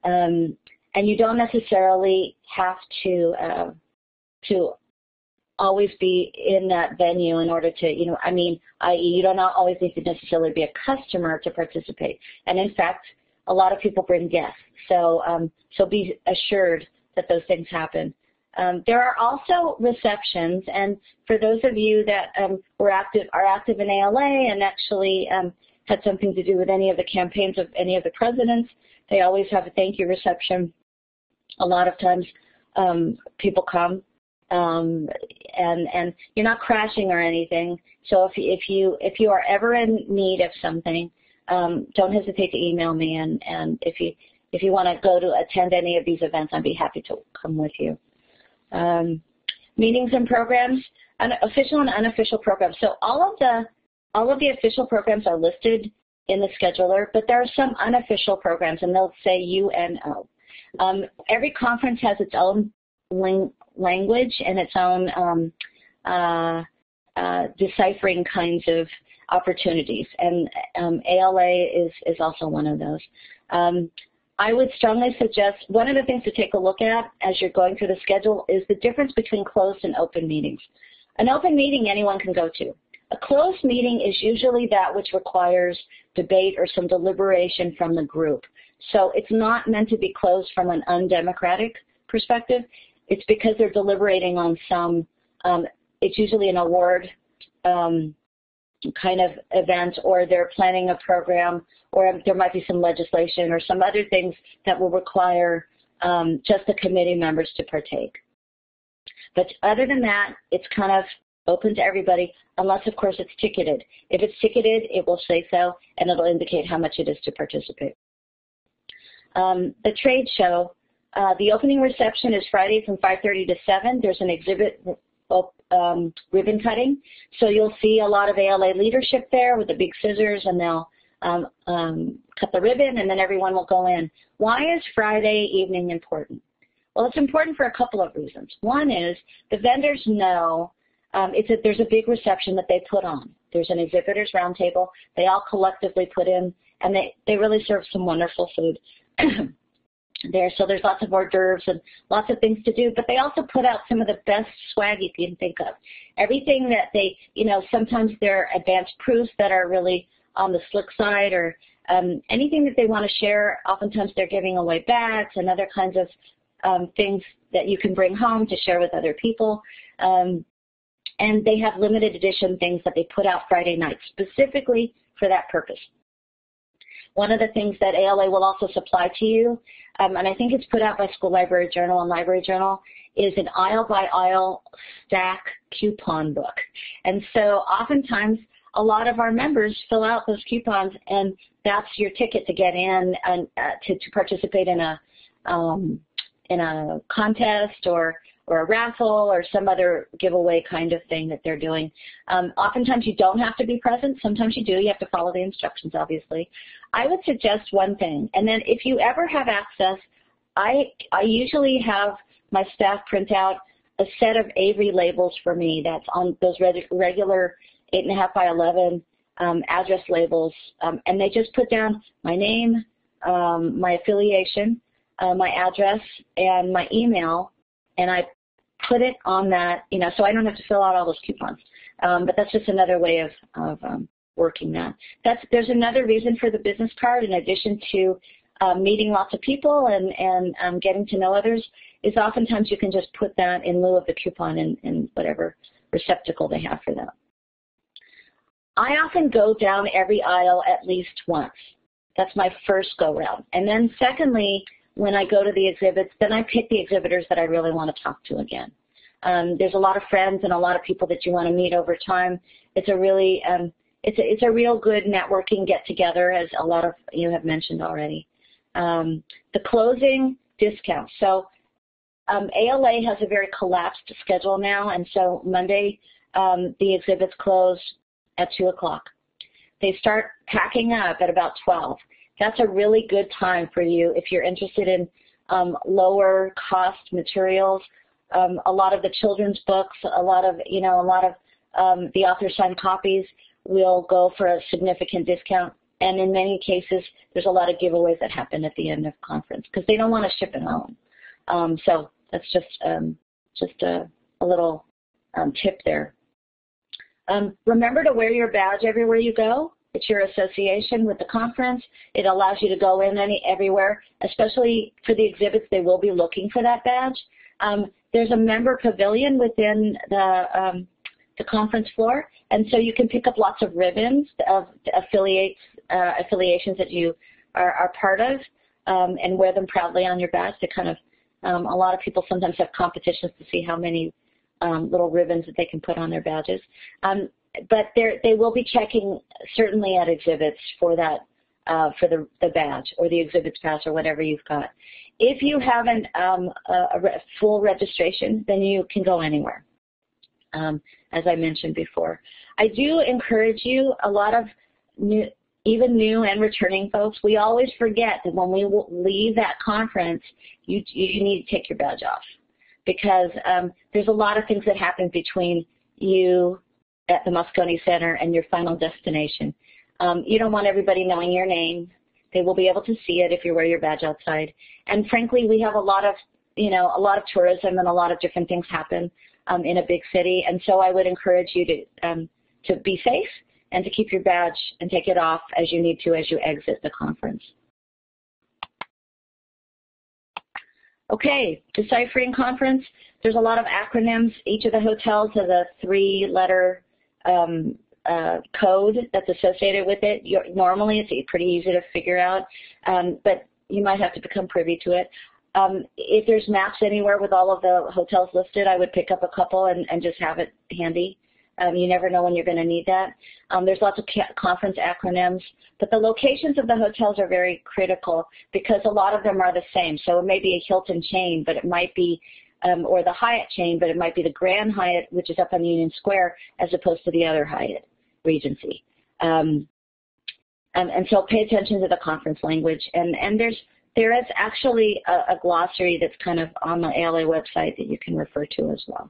Um, and you don't necessarily have to uh, to always be in that venue in order to, you know, I mean, i.e., you don't always need to necessarily be a customer to participate. And in fact, a lot of people bring guests. So, um, so be assured that those things happen. Um, there are also receptions, and for those of you that um, were active, are active in ALA and actually um, had something to do with any of the campaigns of any of the presidents, they always have a thank you reception. A lot of times, um, people come, um, and and you're not crashing or anything. So if if you if you are ever in need of something, um, don't hesitate to email me, and and if you if you want to go to attend any of these events, I'd be happy to come with you um, meetings and programs, official and unofficial programs. So all of the all of the official programs are listed in the scheduler, but there are some unofficial programs, and they'll say UNO. Um, every conference has its own language and its own um, uh, uh, deciphering kinds of opportunities, and um, ALA is, is also one of those. Um, I would strongly suggest one of the things to take a look at as you're going through the schedule is the difference between closed and open meetings. An open meeting anyone can go to. A closed meeting is usually that which requires debate or some deliberation from the group. So it's not meant to be closed from an undemocratic perspective. It's because they're deliberating on some, um, it's usually an award um, kind of event or they're planning a program or there might be some legislation or some other things that will require um, just the committee members to partake. But other than that, it's kind of open to everybody, unless, of course, it's ticketed. If it's ticketed, it will say so, and it'll indicate how much it is to participate. Um, the trade show, uh, the opening reception is Friday from 5.30 to 7. There's an exhibit um, ribbon cutting. So you'll see a lot of ALA leadership there with the big scissors, and they'll um, um, cut the ribbon, and then everyone will go in. Why is Friday evening important? Well, it's important for a couple of reasons. One is the vendors know um, it's a, there's a big reception that they put on. There's an exhibitors roundtable. They all collectively put in, and they, they really serve some wonderful food. [clears throat] there. So there's lots of hors d'oeuvres and lots of things to do. But they also put out some of the best swag you can think of. Everything that they, you know, sometimes they're advanced proofs that are really on the slick side or um, anything that they want to share. Oftentimes they're giving away bags and other kinds of um, things that you can bring home to share with other people. Um, and they have limited edition things that they put out Friday night specifically for that purpose. One of the things that ALA will also supply to you, um, and I think it's put out by School Library Journal and Library Journal, is an aisle by aisle stack coupon book. And so oftentimes a lot of our members fill out those coupons and that's your ticket to get in and uh, to, to participate in a um, in a contest or or a raffle or some other giveaway kind of thing that they're doing. Um, oftentimes you don't have to be present. Sometimes you do. You have to follow the instructions, obviously. I would suggest one thing, and then if you ever have access, I, I usually have my staff print out a set of Avery labels for me that's on those regular 8.5 by 11 um, address labels, um, and they just put down my name, um, my affiliation, uh, my address, and my email, and I put it on that, you know, so I don't have to fill out all those coupons. Um, but that's just another way of, of um, working that. That's, there's another reason for the business card in addition to um, meeting lots of people and, and um, getting to know others is oftentimes you can just put that in lieu of the coupon in, in whatever receptacle they have for that. I often go down every aisle at least once. That's my first go round. And then secondly, when I go to the exhibits, then I pick the exhibitors that I really want to talk to again. Um, there's a lot of friends and a lot of people that you want to meet over time. It's a really, um, it's a, it's a real good networking get together, as a lot of you have mentioned already. Um, the closing discount. So um, ALA has a very collapsed schedule now, and so Monday um, the exhibits close at 2 o'clock. They start packing up at about 12. That's a really good time for you if you're interested in um, lower cost materials. Um, a lot of the children's books, a lot of, you know, a lot of um, the author signed copies will go for a significant discount. And in many cases, there's a lot of giveaways that happen at the end of conference because they don't want to ship it home. Um, so that's just um, just a, a little um, tip there. Remember to wear your badge everywhere you go. It's your association with the conference. It allows you to go in any everywhere, especially for the exhibits. They will be looking for that badge. Um, there's a member pavilion within the um, the conference floor, and so you can pick up lots of ribbons of affiliates uh, affiliations that you are, are part of, um, and wear them proudly on your badge to kind of. Um, a lot of people sometimes have competitions to see how many um, little ribbons that they can put on their badges. Um, but they will be checking certainly at exhibits for that uh, for the, the badge or the exhibits pass or whatever you've got. If you haven't um, a, a full registration, then you can go anywhere, um, as I mentioned before. I do encourage you, a lot of new, even new and returning folks, we always forget that when we leave that conference, you, you need to take your badge off because um, there's a lot of things that happen between you at the Moscone Center and your final destination. Um, you don't want everybody knowing your name. They will be able to see it if you wear your badge outside. And frankly, we have a lot of, you know, a lot of tourism and a lot of different things happen um, in a big city. And so I would encourage you to um, to be safe and to keep your badge and take it off as you need to as you exit the conference. Okay, deciphering conference. There's a lot of acronyms. Each of the hotels has a three-letter um, uh, code that's associated with it. You're, normally, it's pretty easy to figure out, um, but you might have to become privy to it. Um, if there's maps anywhere with all of the hotels listed, I would pick up a couple and, and just have it handy. Um, you never know when you're going to need that. Um, there's lots of conference acronyms, but the locations of the hotels are very critical because a lot of them are the same. So it may be a Hilton chain, but it might be, um, or the Hyatt chain, but it might be the Grand Hyatt, which is up on Union Square, as opposed to the other Hyatt, Regency. Um, and, and, so pay attention to the conference language. And, and there's there is actually a, a glossary that's kind of on the ALA website that you can refer to as well.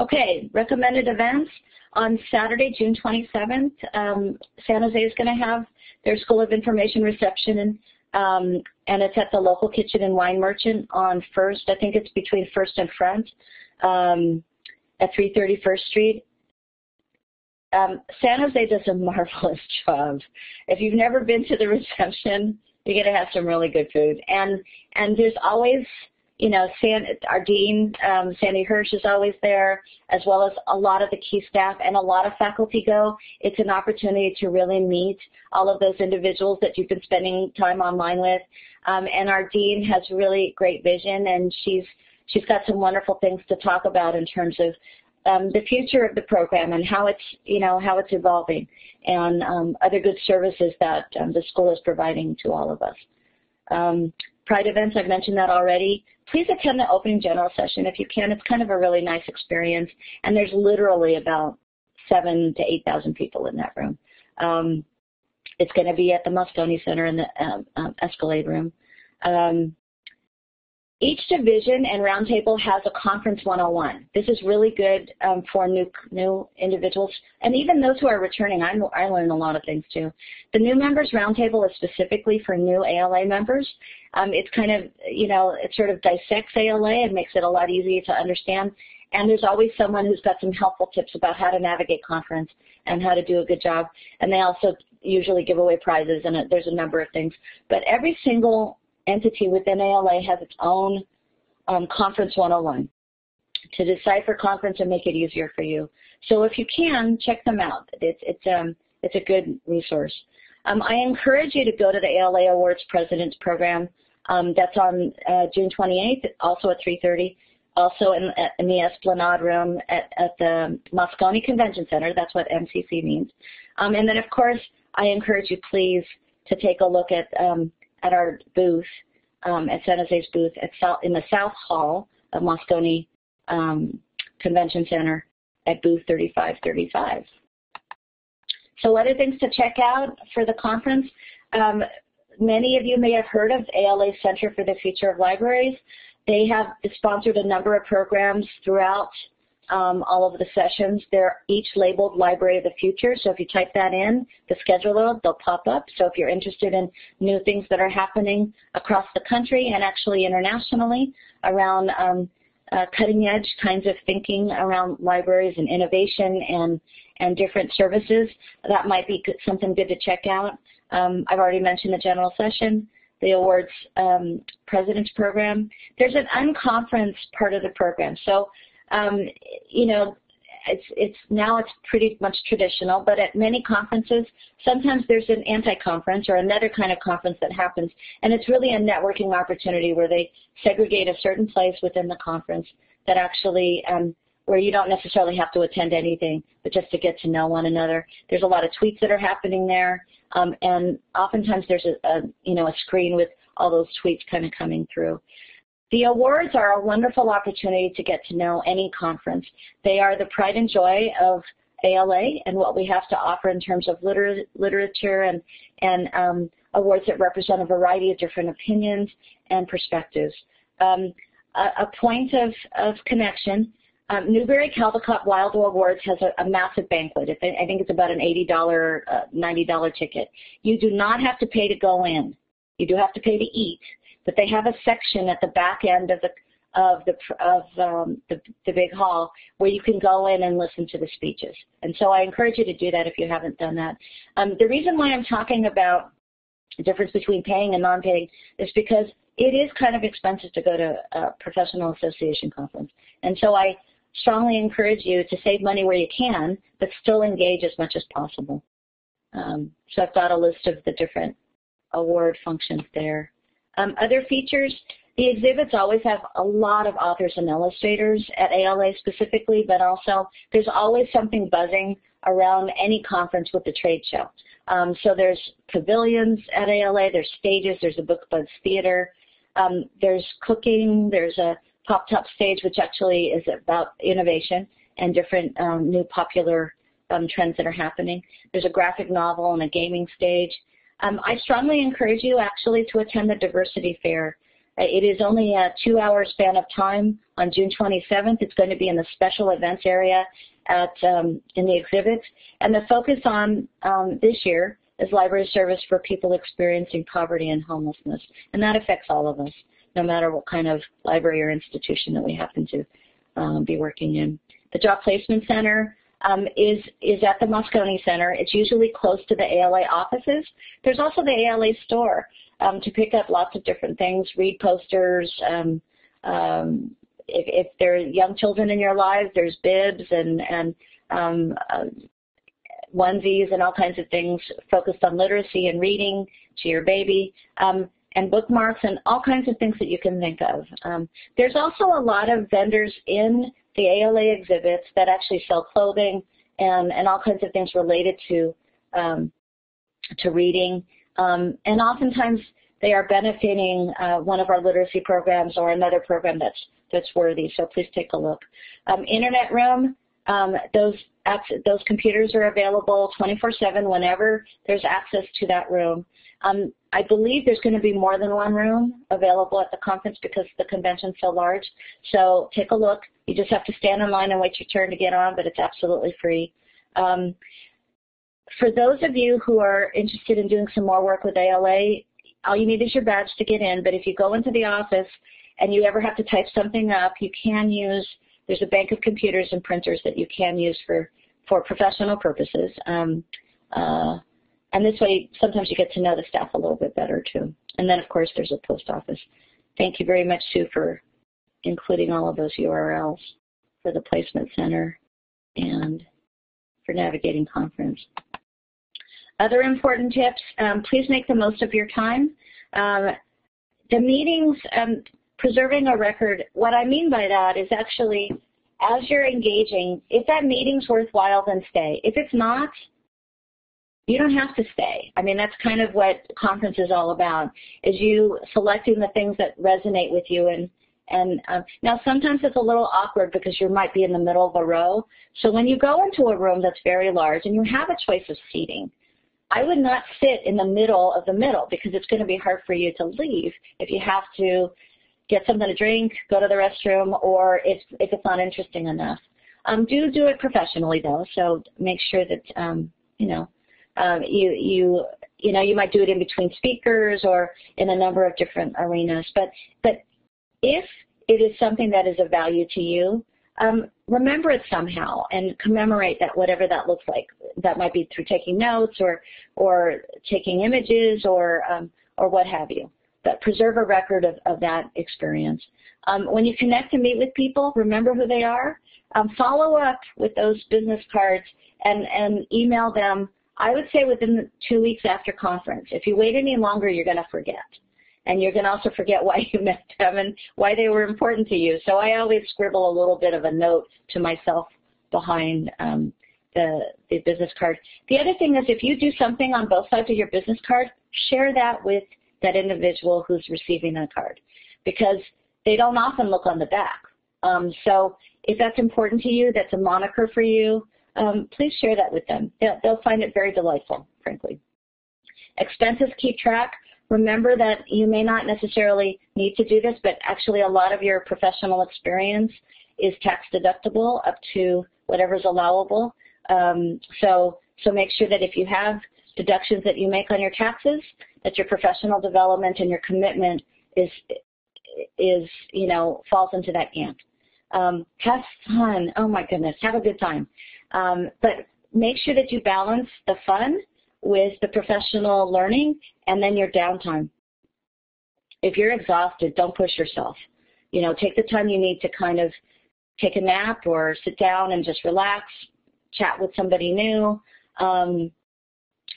Okay, recommended events. On Saturday, June 27th, um, San Jose is going to have their School of Information reception, and, um, and it's at the local kitchen and wine merchant on First. I think it's between First and Front um, at 331st Street. Um, San Jose does a [laughs] marvelous job. If you've never been to the reception, you're to have some really good food, and and there's always you know, San, our dean, um, Sandy Hirsh is always there, as well as a lot of the key staff and a lot of faculty go. It's an opportunity to really meet all of those individuals that you've been spending time online with. Um, and our dean has really great vision, and she's she's got some wonderful things to talk about in terms of um, the future of the program and how it's you know how it's evolving, and um, other good services that um, the school is providing to all of us. Pride events, I've mentioned that already. Please attend the opening general session if you can. It's kind of a really nice experience, and there's literally about seven to 8,000 people in that room. Um, it's going to be at the Moscone Center in the um, um, Esplanade room. Um, each division and roundtable has a conference 101. This is really good um, for new new individuals and even those who are returning. I, I learn a lot of things too. The new members roundtable is specifically for new ALA members. Um, it's kind of, you know, it sort of dissects ALA and makes it a lot easier to understand. And there's always someone who's got some helpful tips about how to navigate conference and how to do a good job. And they also usually give away prizes and there's a number of things. But every single entity within ALA has its own um, Conference 101 to decipher conference and make it easier for you. So if you can, check them out. It's, it's, um, it's a good resource. Um, I encourage you to go to the ALA Awards President's Program. Um, that's on uh, June 28th, also at 3.30, also in, in, the Esplanade Room at, at, the Moscone Convention Center. That's what MCC means. Um, and then, of course, I encourage you, please, to take a look at um, at our booth, um, at San Jose's booth at South, in the South Hall of Moscone um, Convention Center at booth 3535. So other things to check out for the conference, um, many of you may have heard of ALA Center for the Future of Libraries. They have sponsored a number of programs throughout um, all of the sessions. They're each labeled Library of the Future, so if you type that in, the schedule, they'll pop up. So if you're interested in new things that are happening across the country and actually internationally around um, uh, cutting edge kinds of thinking around libraries and innovation and, and different services, that might be good, something good to check out. Um, I've already mentioned the general session the awards um, president's program. There's an unconference part of the program. So um, you know, it's it's now it's pretty much traditional, but at many conferences, sometimes there's an anti-conference or another kind of conference that happens, and it's really a networking opportunity where they segregate a certain place within the conference that actually um, where you don't necessarily have to attend anything, but just to get to know one another. There's a lot of tweets that are happening there, um, and oftentimes there's a, a you know a screen with all those tweets kind of coming through. The awards are a wonderful opportunity to get to know any conference. They are the pride and joy of ALA and what we have to offer in terms of liter literature and, and um, awards that represent a variety of different opinions and perspectives. Um, a, a, point of, of connection, um, Newbery Caldecott Wilder Awards has a, a massive banquet. I think it's about an $80, uh, $90 ticket. You do not have to pay to go in. You do have to pay to eat, but they have a section at the back end of the of the of um, the, the big hall where you can go in and listen to the speeches. And so I encourage you to do that if you haven't done that. Um, the reason why I'm talking about the difference between paying and non-paying is because it is kind of expensive to go to a professional association conference. And so I strongly encourage you to save money where you can, but still engage as much as possible. Um, so I've got a list of the different award functions there. Um, other features, the exhibits always have a lot of authors and illustrators at ALA specifically, but also there's always something buzzing around any conference with the trade show. Um, so there's pavilions at ALA, there's stages, there's a book buzz theater, um, there's cooking, there's a pop-top stage which actually is about innovation and different um, new popular um, trends that are happening. There's a graphic novel and a gaming stage. Um, I strongly encourage you actually to attend the diversity fair. Uh, it is only a two-hour span of time on June 27th. It's going to be in the special events area at um, in the exhibits, and the focus on um, this year is library service for people experiencing poverty and homelessness, and that affects all of us, no matter what kind of library or institution that we happen to um, be working in. The Job Placement Center um, is, is at the Moscone Center. It's usually close to the ALA offices. There's also the ALA store um, to pick up lots of different things, read posters. Um, um, if, if there are young children in your lives, there's bibs and, and um, uh, onesies and all kinds of things focused on literacy and reading to your baby. Um, and bookmarks and all kinds of things that you can think of. Um, there's also a lot of vendors in the ALA exhibits that actually sell clothing and, and all kinds of things related to, um, to reading. Um, and oftentimes they are benefiting uh, one of our literacy programs or another program that's, that's worthy, so please take a look. Um, Internet Room, um, those those computers are available 24-7 whenever there's access to that room. Um, I believe there's going to be more than one room available at the conference because the convention's so large. So take a look. You just have to stand in line and wait your turn to get on, but it's absolutely free. Um, for those of you who are interested in doing some more work with ALA, all you need is your badge to get in, but if you go into the office and you ever have to type something up, you can use, there's a bank of computers and printers that you can use for, for professional purposes. Um, uh, and this way, sometimes you get to know the staff a little bit better too. And then, of course, there's a post office. Thank you very much, Sue, for including all of those URLs for the placement center and for navigating conference. Other important tips, um, please make the most of your time. Um, the meetings, um, preserving a record, what I mean by that is actually as you're engaging, if that meeting's worthwhile, then stay. If it's not, you don't have to stay. I mean, that's kind of what conference is all about, is you selecting the things that resonate with you. And, and um, now sometimes it's a little awkward because you might be in the middle of a row. So when you go into a room that's very large and you have a choice of seating, I would not sit in the middle of the middle because it's going to be hard for you to leave if you have to get something to drink, go to the restroom, or if, if it's not interesting enough. Um, do do it professionally though, so make sure that um, you know um, you, you, you know, you might do it in between speakers or in a number of different arenas. But, but if it is something that is of value to you, um, remember it somehow and commemorate that whatever that looks like. That might be through taking notes or, or taking images or, um, or what have you. But preserve a record of, of that experience. Um, when you connect and meet with people, remember who they are. Um, follow up with those business cards and, and email them I would say within two weeks after conference. If you wait any longer, you're going to forget. And you're going to also forget why you met them and why they were important to you. So I always scribble a little bit of a note to myself behind um, the, the business card. The other thing is if you do something on both sides of your business card, share that with that individual who's receiving the card because they don't often look on the back. Um, so if that's important to you, that's a moniker for you, um, please share that with them. They'll, they'll find it very delightful, frankly. Expenses keep track. Remember that you may not necessarily need to do this, but actually a lot of your professional experience is tax deductible up to whatever's allowable. Um, so, so make sure that if you have deductions that you make on your taxes, that your professional development and your commitment is, is you know, falls into that camp. Um, have fun. Oh my goodness, have a good time. Um, but make sure that you balance the fun with the professional learning and then your downtime. If you're exhausted, don't push yourself. You know, take the time you need to kind of take a nap or sit down and just relax, chat with somebody new, um,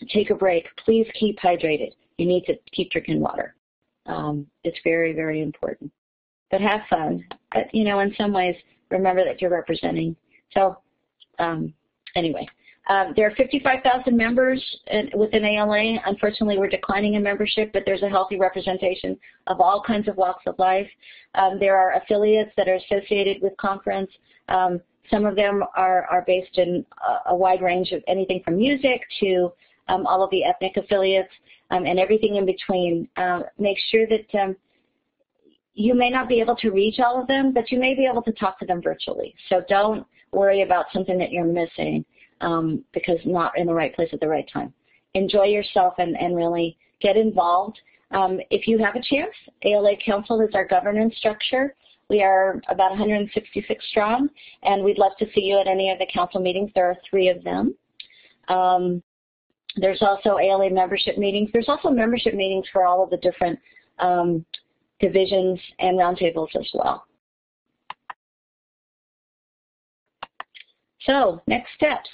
take a break. Please keep hydrated. You need to keep drinking water. Um, it's very, very important. But have fun. But, you know, in some ways, remember that you're representing. So um, anyway, um, there are 55,000 members in, within ALA. Unfortunately, we're declining in membership, but there's a healthy representation of all kinds of walks of life. Um, there are affiliates that are associated with conference. Um, some of them are, are based in a, a, wide range of anything from music to um, all of the ethnic affiliates um, and everything in between. Uh, make sure that um, you may not be able to reach all of them, but you may be able to talk to them virtually. So don't worry about something that you're missing um, because not in the right place at the right time. Enjoy yourself and, and really get involved. Um, if you have a chance, ALA Council is our governance structure. We are about 166 strong, and we'd love to see you at any of the council meetings. There are three of them. Um, there's also ALA membership meetings. There's also membership meetings for all of the different um, divisions and roundtables as well. So next steps,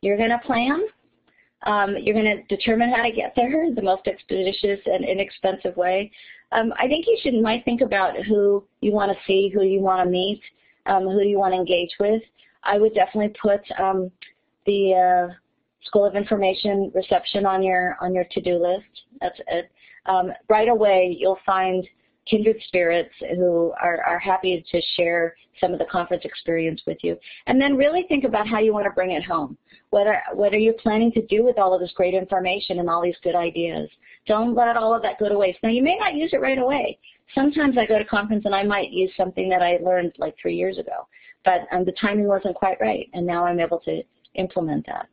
you're going to plan. Um, you're going to determine how to get there the most expeditious and inexpensive way. Um, I think you should might think about who you want to see, who you want to meet, um, who you want to engage with. I would definitely put um, the uh, School of Information reception on your on your to-do list. That's it. Um, right away, you'll find kindred spirits who are, are happy to share some of the conference experience with you. And then really think about how you want to bring it home. What are, what are you planning to do with all of this great information and all these good ideas? Don't let all of that go to waste. Now, you may not use it right away. Sometimes I go to conference and I might use something that I learned like three years ago, but um, the timing wasn't quite right, and now I'm able to implement that.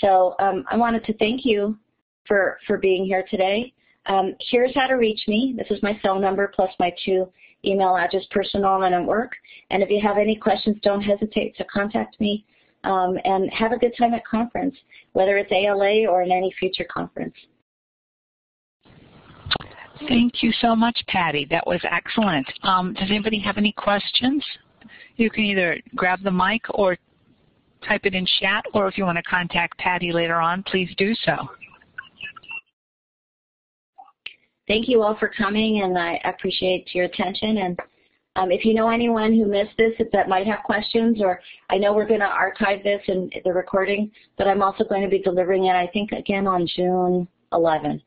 So um, I wanted to thank you for, for being here today. Um, here's how to reach me. This is my cell number plus my two email address, personal and at work. And if you have any questions, don't hesitate to contact me. Um, and have a good time at conference, whether it's ALA or in any future conference. Thank you so much, Patty. That was excellent. Um, does anybody have any questions? You can either grab the mic or type it in chat, or if you want to contact Patty later on, please do so. Thank you all for coming, and I appreciate your attention. And um, if you know anyone who missed this that might have questions, or I know we're going to archive this in the recording, but I'm also going to be delivering it, I think, again on June 11.